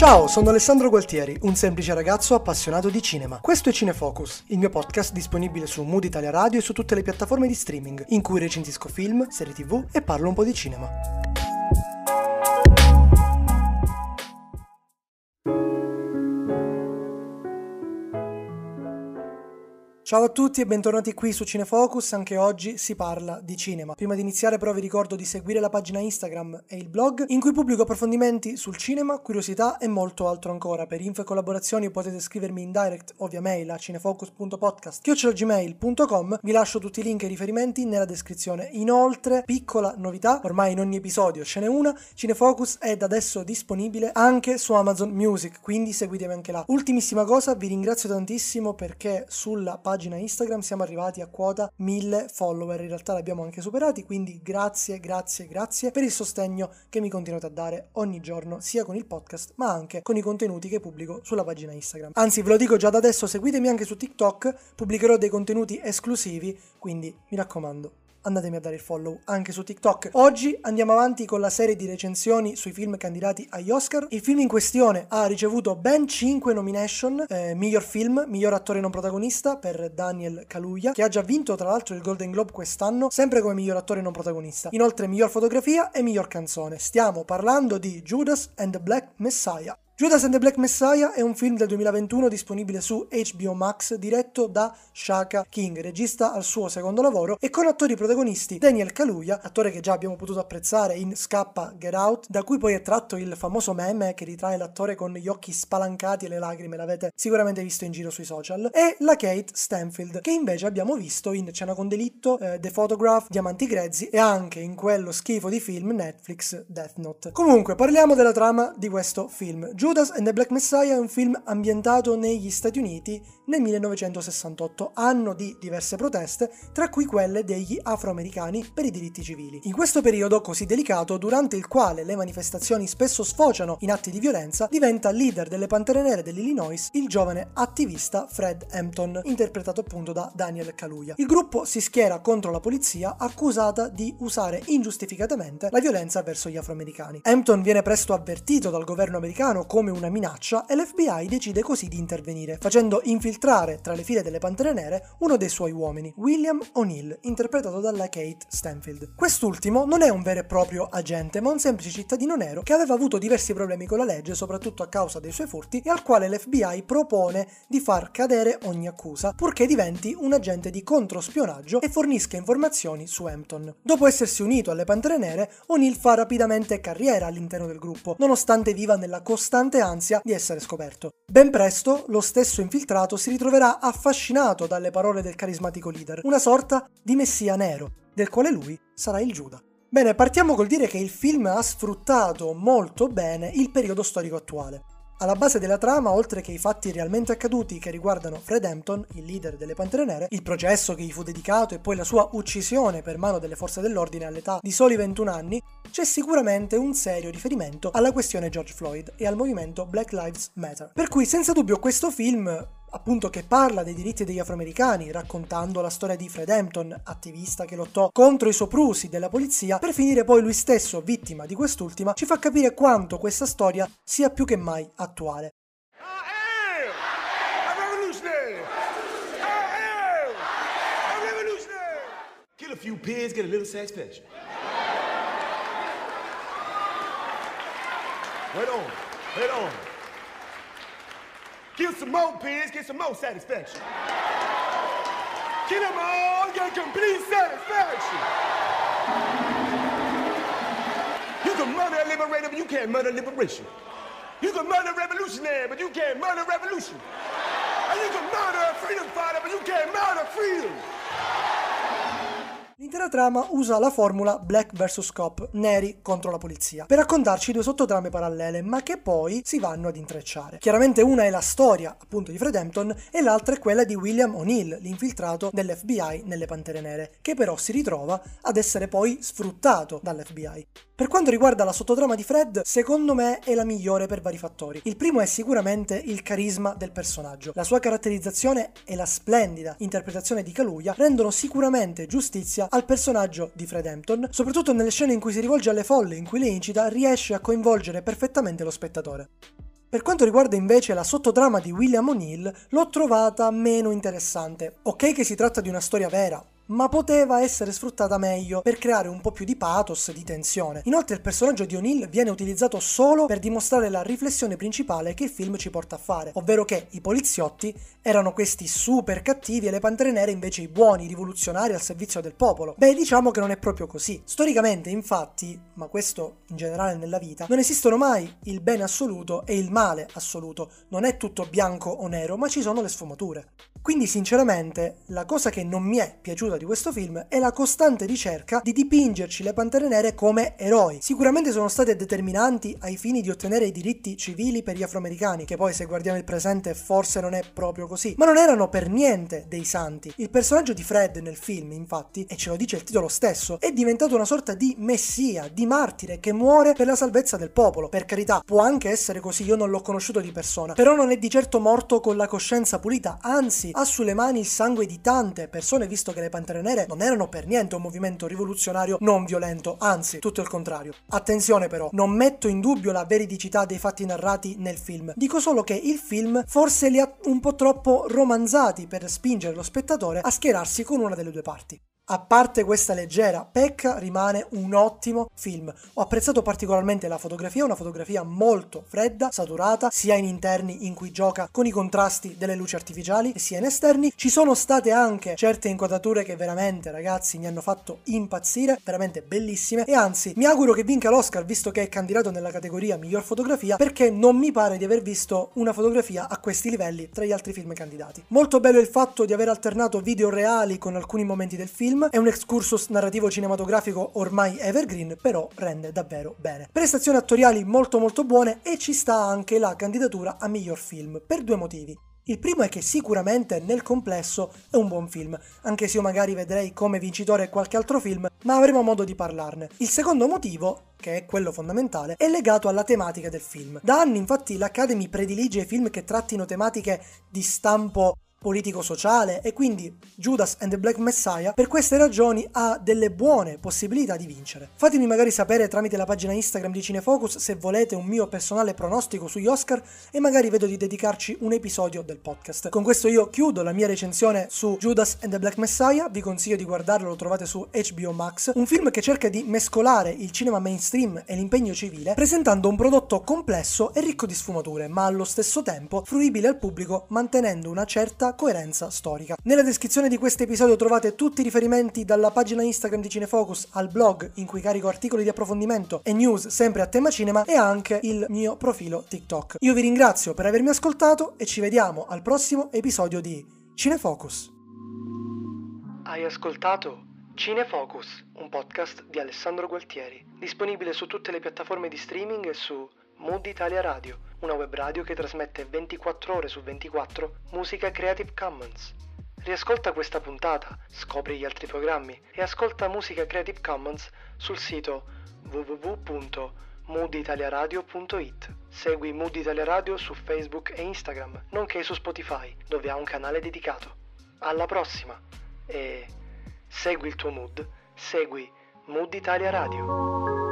Ciao, sono Alessandro Gualtieri, un semplice ragazzo appassionato di cinema. Questo è Cinefocus, il mio podcast disponibile su Mood Italia Radio e su tutte le piattaforme di streaming, in cui recensisco film, serie tv e parlo un po' di cinema. Ciao a tutti e bentornati qui su Cinefocus, anche oggi si parla di cinema. Prima di iniziare però vi ricordo di seguire la pagina Instagram e il blog in cui pubblico approfondimenti sul cinema, curiosità e molto altro ancora. Per info e collaborazioni potete scrivermi in direct o via mail a cinefocus.podcast.gmail.com Vi lascio tutti i link e i riferimenti nella descrizione. Inoltre, piccola novità, ormai in ogni episodio ce n'è una, Cinefocus è da adesso disponibile anche su Amazon Music, quindi seguitemi anche là. Ultimissima cosa, vi ringrazio tantissimo perché sulla pagina pagina Instagram siamo arrivati a quota 1000 follower, in realtà l'abbiamo anche superati, quindi grazie, grazie, grazie per il sostegno che mi continuate a dare ogni giorno, sia con il podcast ma anche con i contenuti che pubblico sulla pagina Instagram. Anzi, ve lo dico già da adesso, seguitemi anche su TikTok, pubblicherò dei contenuti esclusivi, quindi mi raccomando, andatemi a dare il follow anche su TikTok. Oggi andiamo avanti con la serie di recensioni sui film candidati agli Oscar. Il film in questione ha ricevuto ben 5 nomination, eh, miglior film, miglior attore non protagonista per Daniel Kaluuya, che ha già vinto tra l'altro il Golden Globe quest'anno, sempre come miglior attore non protagonista. Inoltre miglior fotografia e miglior canzone. Stiamo parlando di Judas and the Black Messiah. Judas and the Black Messiah è un film del 2021 disponibile su HBO Max diretto da Shaka King, regista al suo secondo lavoro, e con attori protagonisti Daniel Kaluuya, attore che già abbiamo potuto apprezzare in Scappa Get Out, da cui poi è tratto il famoso meme che ritrae l'attore con gli occhi spalancati e le lacrime, l'avete sicuramente visto in giro sui social, e la Kate Stanfield, che invece abbiamo visto in Cena con Delitto, eh, The Photograph, Diamanti Grezzi e anche in quello schifo di film Netflix Death Note. Comunque, parliamo della trama di questo film. Judas and the Black Messiah è un film ambientato negli Stati Uniti nel 1968, anno di diverse proteste, tra cui quelle degli afroamericani per i diritti civili. In questo periodo così delicato, durante il quale le manifestazioni spesso sfociano in atti di violenza, diventa leader delle Pantere Nere dell'Illinois il giovane attivista Fred Hampton, interpretato appunto da Daniel Kaluuya. Il gruppo si schiera contro la polizia accusata di usare ingiustificatamente la violenza verso gli afroamericani. Hampton viene presto avvertito dal governo americano come una minaccia e l'FBI decide così di intervenire, facendo infiltrare tra le file delle Pantere Nere uno dei suoi uomini, William O'Neill, interpretato dalla Kate Stanfield. Quest'ultimo non è un vero e proprio agente, ma un semplice cittadino nero che aveva avuto diversi problemi con la legge, soprattutto a causa dei suoi furti, e al quale l'FBI propone di far cadere ogni accusa, purché diventi un agente di controspionaggio e fornisca informazioni su Hampton. Dopo essersi unito alle Pantere Nere, O'Neill fa rapidamente carriera all'interno del gruppo, nonostante viva nella costante ansia di essere scoperto. Ben presto, lo stesso infiltrato si ritroverà affascinato dalle parole del carismatico leader, una sorta di messia nero, del quale lui sarà il Giuda. Bene, partiamo col dire che il film ha sfruttato molto bene il periodo storico attuale. Alla base della trama, oltre che i fatti realmente accaduti che riguardano Fred Hampton, il leader delle Pantere Nere, il processo che gli fu dedicato e poi la sua uccisione per mano delle forze dell'ordine all'età di soli 21 anni, c'è sicuramente un serio riferimento alla questione George Floyd e al movimento Black Lives Matter. Per cui senza dubbio questo film appunto che parla dei diritti degli afroamericani, raccontando la storia di Fred Hampton, attivista che lottò contro i soprusi della polizia, per finire poi lui stesso vittima di quest'ultima, ci fa capire quanto questa storia sia più che mai attuale. A few pigs, get a little satisfaction. Wait on, wait on. Kill some more pigs, get some more satisfaction. Kill them all, get complete satisfaction. You can murder a liberator, but you can't murder liberation. You can murder a revolutionary, but you can't murder revolution. And you can murder a freedom fighter, but you can't murder freedom. L'intera trama usa la formula Black vs. Cop, neri contro la polizia, per raccontarci due sottotrame parallele, ma che poi si vanno ad intrecciare. Chiaramente una è la storia, appunto, di Fred Hampton e l'altra è quella di William O'Neill, l'infiltrato dell'FBI nelle Pantere Nere, che però si ritrova ad essere poi sfruttato dall'FBI. Per quanto riguarda la sottotrama di Fred, secondo me è la migliore per vari fattori. Il primo è sicuramente il carisma del personaggio. La sua caratterizzazione e la splendida interpretazione di Kaluuya rendono sicuramente giustizia al personaggio di Fred Hampton, soprattutto nelle scene in cui si rivolge alle folle, in cui le incita, riesce a coinvolgere perfettamente lo spettatore. Per quanto riguarda invece la sottotrama di William O'Neill, l'ho trovata meno interessante. Ok che si tratta di una storia vera, ma poteva essere sfruttata meglio per creare un po' più di pathos, di tensione. Inoltre il personaggio di O'Neill viene utilizzato solo per dimostrare la riflessione principale che il film ci porta a fare, ovvero che i poliziotti erano questi super cattivi e le pantere nere invece i buoni, rivoluzionari al servizio del popolo. Beh, diciamo che non è proprio così. Storicamente, infatti, ma questo in generale nella vita, non esistono mai il bene assoluto e il male assoluto. Non è tutto bianco o nero, ma ci sono le sfumature. Quindi sinceramente la cosa che non mi è piaciuta di questo film è la costante ricerca di dipingerci le Pantere Nere come eroi. Sicuramente sono state determinanti ai fini di ottenere i diritti civili per gli afroamericani, che poi se guardiamo il presente forse non è proprio così, ma non erano per niente dei santi. Il personaggio di Fred nel film, infatti, e ce lo dice il titolo stesso, è diventato una sorta di messia, di martire che muore per la salvezza del popolo. Per carità, può anche essere così, io non l'ho conosciuto di persona, però non è di certo morto con la coscienza pulita, anzi ha sulle mani il sangue di tante persone, visto che le Pantere Nere non erano per niente un movimento rivoluzionario non violento, anzi, tutto il contrario. Attenzione però, non metto in dubbio la veridicità dei fatti narrati nel film. Dico solo che il film forse li ha un po' troppo romanzati per spingere lo spettatore a schierarsi con una delle due parti. A parte questa leggera pecca, rimane un ottimo film. Ho apprezzato particolarmente la fotografia, una fotografia molto fredda, saturata, sia in interni in cui gioca con i contrasti delle luci artificiali, sia in esterni. Ci sono state anche certe inquadrature che veramente, ragazzi, mi hanno fatto impazzire, veramente bellissime. E anzi, mi auguro che vinca l'Oscar, visto che è candidato nella categoria miglior fotografia, perché non mi pare di aver visto una fotografia a questi livelli tra gli altri film candidati. Molto bello il fatto di aver alternato video reali con alcuni momenti del film film è un excursus narrativo cinematografico ormai evergreen, però rende davvero bene. Prestazioni attoriali molto molto buone e ci sta anche la candidatura a miglior film, per due motivi. Il primo è che sicuramente nel complesso è un buon film, anche se io magari vedrei come vincitore qualche altro film, ma avremo modo di parlarne. Il secondo motivo, che è quello fondamentale, è legato alla tematica del film. Da anni infatti l'Academy predilige film che trattino tematiche di stampo politico-sociale e quindi Judas and the Black Messiah per queste ragioni ha delle buone possibilità di vincere. Fatemi magari sapere tramite la pagina Instagram di Cinefocus se volete un mio personale pronostico sugli Oscar e magari vedo di dedicarci un episodio del podcast. Con questo io chiudo la mia recensione su Judas and the Black Messiah, vi consiglio di guardarlo, lo trovate su HBO Max, un film che cerca di mescolare il cinema mainstream e l'impegno civile presentando un prodotto complesso e ricco di sfumature, ma allo stesso tempo fruibile al pubblico mantenendo una certa coerenza storica. Nella descrizione di questo episodio trovate tutti i riferimenti dalla pagina Instagram di Cinefocus al blog in cui carico articoli di approfondimento e news sempre a tema cinema e anche il mio profilo TikTok. Io vi ringrazio per avermi ascoltato e ci vediamo al prossimo episodio di Cinefocus. Hai ascoltato Cinefocus, un podcast di Alessandro Gualtieri, disponibile su tutte le piattaforme di streaming e su Mood Italia Radio, una web radio che trasmette 24 ore su 24 musica Creative Commons. Riascolta questa puntata, scopri gli altri programmi e ascolta musica Creative Commons sul sito www.mooditaliaradio.it. Segui Mood Italia Radio su Facebook e Instagram, nonché su Spotify, dove ha un canale dedicato. Alla prossima e segui il tuo mood, segui Mood Italia Radio.